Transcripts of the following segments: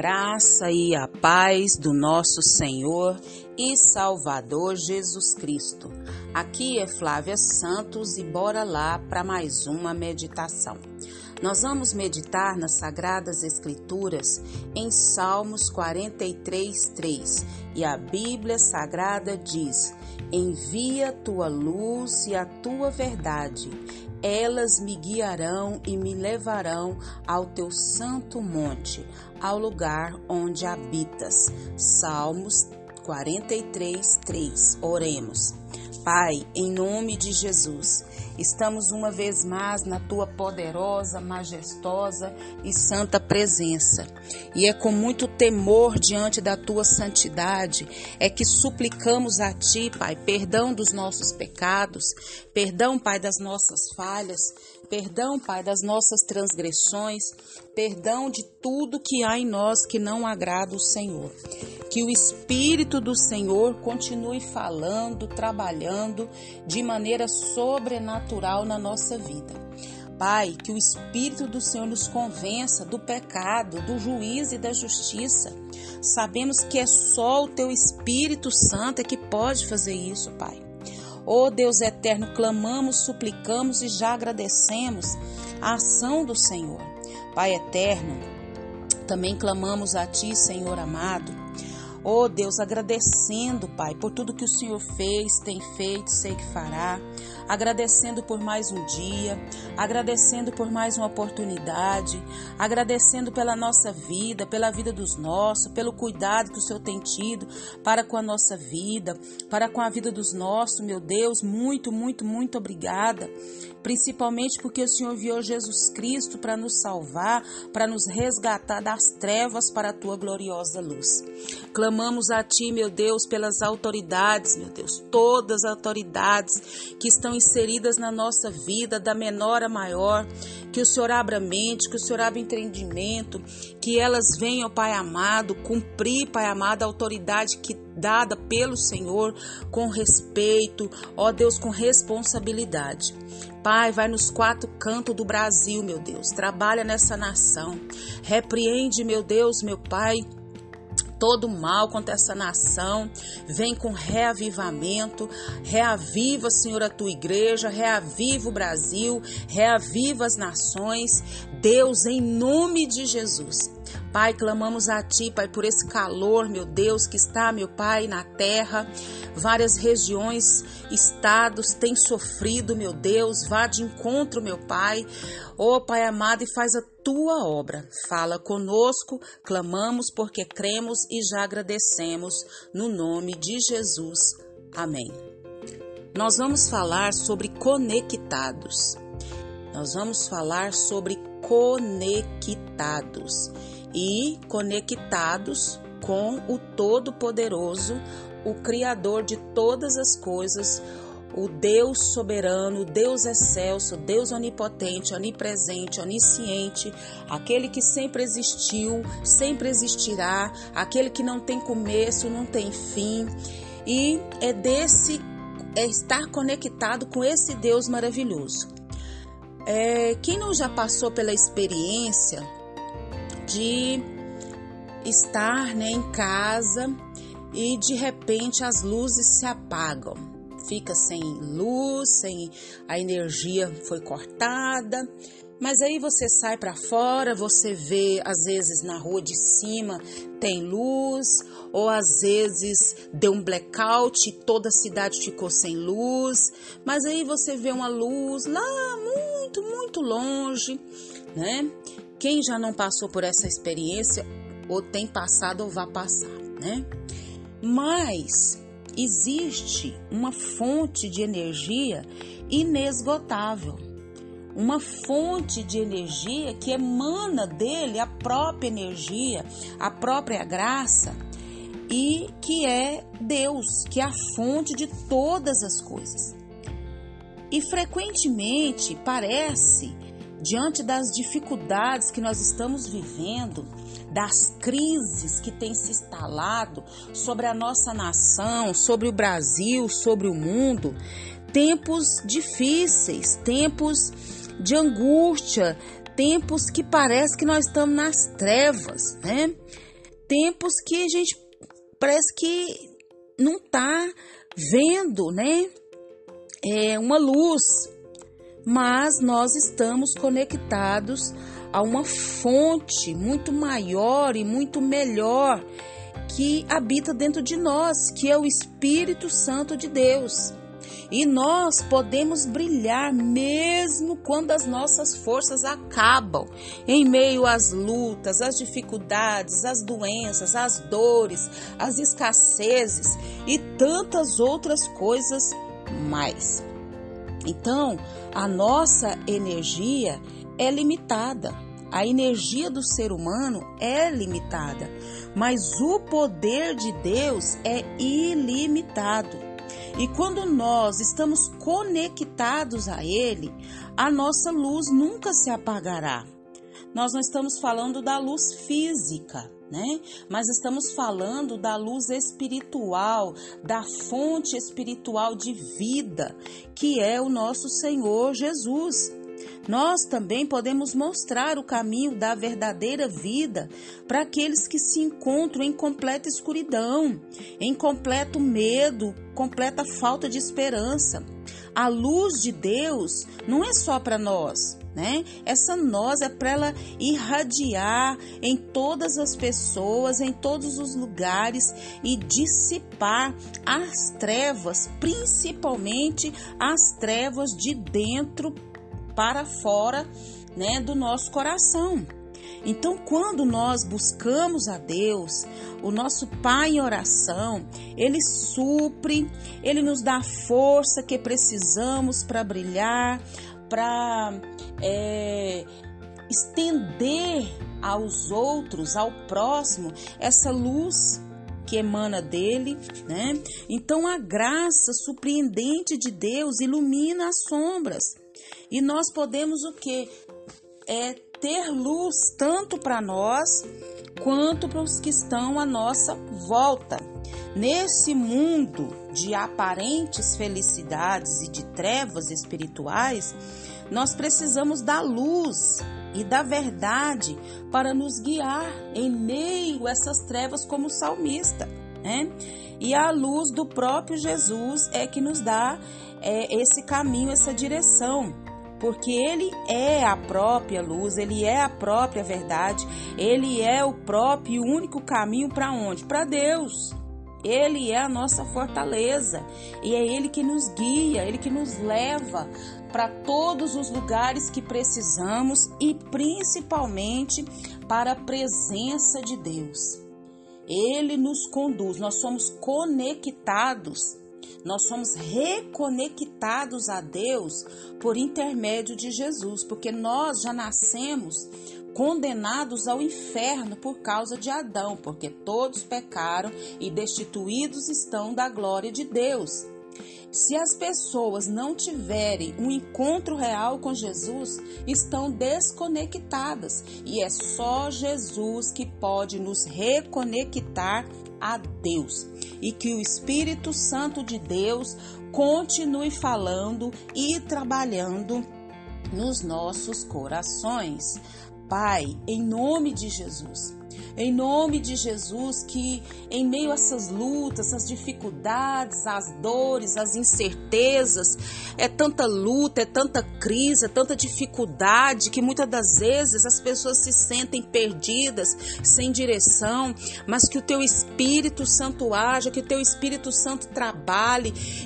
graça e a paz do nosso Senhor e Salvador Jesus Cristo. Aqui é Flávia Santos e bora lá para mais uma meditação. Nós vamos meditar nas Sagradas Escrituras em Salmos 43, 3 e a Bíblia Sagrada diz: Envia tua luz e a tua verdade elas me guiarão e me levarão ao teu santo monte, ao lugar onde habitas. Salmos 43, 3. Oremos. Pai, em nome de Jesus, estamos uma vez mais na tua poderosa, majestosa e santa presença. E é com muito temor diante da tua santidade é que suplicamos a ti, Pai, perdão dos nossos pecados, perdão, Pai, das nossas falhas, perdão, Pai, das nossas transgressões, perdão de tudo que há em nós que não agrada o Senhor. Que o Espírito do Senhor continue falando, trabalhando de maneira sobrenatural na nossa vida. Pai, que o Espírito do Senhor nos convença do pecado, do juízo e da justiça. Sabemos que é só o Teu Espírito Santo é que pode fazer isso, Pai. Oh Deus eterno, clamamos, suplicamos e já agradecemos a ação do Senhor. Pai eterno, também clamamos a Ti, Senhor amado, Oh Deus, agradecendo, Pai, por tudo que o Senhor fez, tem feito, sei que fará. Agradecendo por mais um dia, agradecendo por mais uma oportunidade, agradecendo pela nossa vida, pela vida dos nossos, pelo cuidado que o Senhor tem tido para com a nossa vida, para com a vida dos nossos, meu Deus. Muito, muito, muito obrigada. Principalmente porque o Senhor enviou Jesus Cristo para nos salvar, para nos resgatar das trevas para a tua gloriosa luz. Clamamos a Ti, meu Deus, pelas autoridades, meu Deus, todas as autoridades que estão inseridas na nossa vida, da menor a maior, que o Senhor abra mente, que o Senhor abra entendimento, que elas venham, Pai amado, cumprir, Pai amado, a autoridade que dada pelo Senhor com respeito, ó Deus, com responsabilidade. Pai, vai nos quatro cantos do Brasil, meu Deus. Trabalha nessa nação. Repreende, meu Deus, meu Pai todo mal contra essa nação. Vem com reavivamento. Reaviva, Senhor, a tua igreja. Reaviva o Brasil. Reaviva as nações. Deus, em nome de Jesus. Pai, clamamos a Ti, Pai, por esse calor, meu Deus, que está, meu Pai, na terra. Várias regiões, estados têm sofrido, meu Deus. Vá de encontro, meu Pai. Ó oh, Pai amado, e faz a tua obra. Fala conosco, clamamos porque cremos e já agradecemos. No nome de Jesus. Amém. Nós vamos falar sobre conectados. Nós vamos falar sobre conectados e conectados com o Todo-Poderoso, o Criador de todas as coisas, o Deus soberano, Deus excelso, Deus onipotente, onipresente, onisciente, aquele que sempre existiu, sempre existirá, aquele que não tem começo, não tem fim. E é desse é estar conectado com esse Deus maravilhoso. É, quem não já passou pela experiência de estar né, em casa e de repente as luzes se apagam, fica sem luz, sem a energia foi cortada. Mas aí você sai para fora, você vê às vezes na rua de cima tem luz, ou às vezes deu um blackout e toda a cidade ficou sem luz. Mas aí você vê uma luz lá muito, muito longe, né? Quem já não passou por essa experiência, ou tem passado ou vai passar, né? Mas existe uma fonte de energia inesgotável. Uma fonte de energia que emana dele a própria energia, a própria graça, e que é Deus, que é a fonte de todas as coisas. E frequentemente parece diante das dificuldades que nós estamos vivendo, das crises que têm se instalado sobre a nossa nação, sobre o Brasil, sobre o mundo, tempos difíceis, tempos de angústia, tempos que parece que nós estamos nas trevas, né? tempos que a gente parece que não está vendo, né? É uma luz, mas nós estamos conectados a uma fonte muito maior e muito melhor que habita dentro de nós, que é o Espírito Santo de Deus. E nós podemos brilhar mesmo quando as nossas forças acabam, em meio às lutas, às dificuldades, às doenças, às dores, às escassezes e tantas outras coisas mais. Então, a nossa energia é limitada. A energia do ser humano é limitada, mas o poder de Deus é ilimitado. E quando nós estamos conectados a Ele, a nossa luz nunca se apagará. Nós não estamos falando da luz física, né? Mas estamos falando da luz espiritual, da fonte espiritual de vida, que é o nosso Senhor Jesus. Nós também podemos mostrar o caminho da verdadeira vida para aqueles que se encontram em completa escuridão, em completo medo, completa falta de esperança. A luz de Deus não é só para nós, né? Essa nós é para ela irradiar em todas as pessoas, em todos os lugares e dissipar as trevas, principalmente as trevas de dentro para fora, né, do nosso coração. Então, quando nós buscamos a Deus, o nosso Pai em oração, Ele supre, Ele nos dá a força que precisamos para brilhar, para é, estender aos outros, ao próximo, essa luz que emana dele, né? Então a graça surpreendente de Deus ilumina as sombras. E nós podemos o que? É ter luz tanto para nós quanto para os que estão à nossa volta. Nesse mundo de aparentes felicidades e de trevas espirituais, nós precisamos da luz e da verdade para nos guiar em meio a essas trevas como salmista, né? E a luz do próprio Jesus é que nos dá é, esse caminho, essa direção porque Ele é a própria luz, Ele é a própria verdade, Ele é o próprio e único caminho para onde? Para Deus. Ele é a nossa fortaleza. E é Ele que nos guia, Ele que nos leva para todos os lugares que precisamos e principalmente para a presença de Deus. Ele nos conduz, nós somos conectados. Nós somos reconectados a Deus por intermédio de Jesus, porque nós já nascemos condenados ao inferno por causa de Adão, porque todos pecaram e destituídos estão da glória de Deus. Se as pessoas não tiverem um encontro real com Jesus, estão desconectadas e é só Jesus que pode nos reconectar a Deus e que o Espírito Santo de Deus continue falando e trabalhando nos nossos corações. Pai, em nome de Jesus, em nome de Jesus, que em meio a essas lutas, essas dificuldades, as dores, as incertezas, é tanta luta, é tanta crise, é tanta dificuldade que muitas das vezes as pessoas se sentem perdidas, sem direção, mas que o teu Espírito Santo haja, que o teu Espírito Santo trabalhe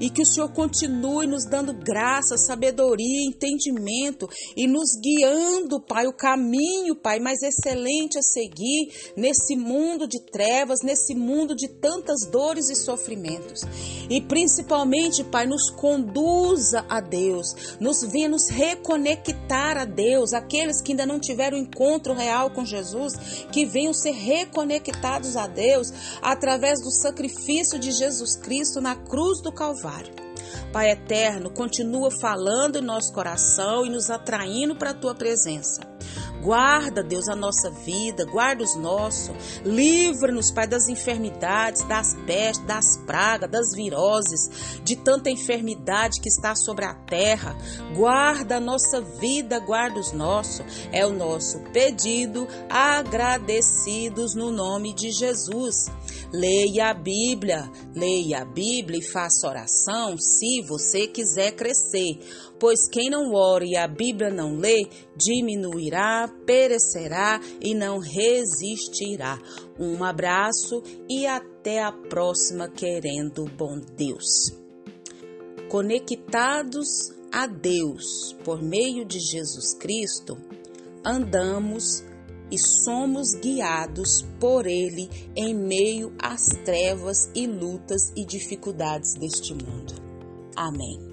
e que o Senhor continue nos dando graça, sabedoria, entendimento e nos guiando, Pai, o caminho, Pai, mais excelente a seguir nesse mundo de trevas, nesse mundo de tantas dores e sofrimentos. E principalmente, Pai, nos conduza a Deus, nos venha nos reconectar a Deus, aqueles que ainda não tiveram encontro real com Jesus, que venham ser reconectados a Deus através do sacrifício de Jesus Cristo na cruz do Calvário. Pai eterno, continua falando em nosso coração e nos atraindo para a tua presença. Guarda, Deus, a nossa vida, guarda os nossos. Livra-nos, Pai, das enfermidades, das pestes, das pragas, das viroses, de tanta enfermidade que está sobre a terra. Guarda a nossa vida, guarda os nossos. É o nosso pedido, agradecidos no nome de Jesus. Leia a Bíblia, leia a Bíblia e faça oração se você quiser crescer, pois quem não ora e a Bíblia não lê, diminuirá, perecerá e não resistirá. Um abraço e até a próxima, querendo bom Deus. Conectados a Deus por meio de Jesus Cristo, andamos e somos guiados por Ele em meio às trevas e lutas e dificuldades deste mundo. Amém.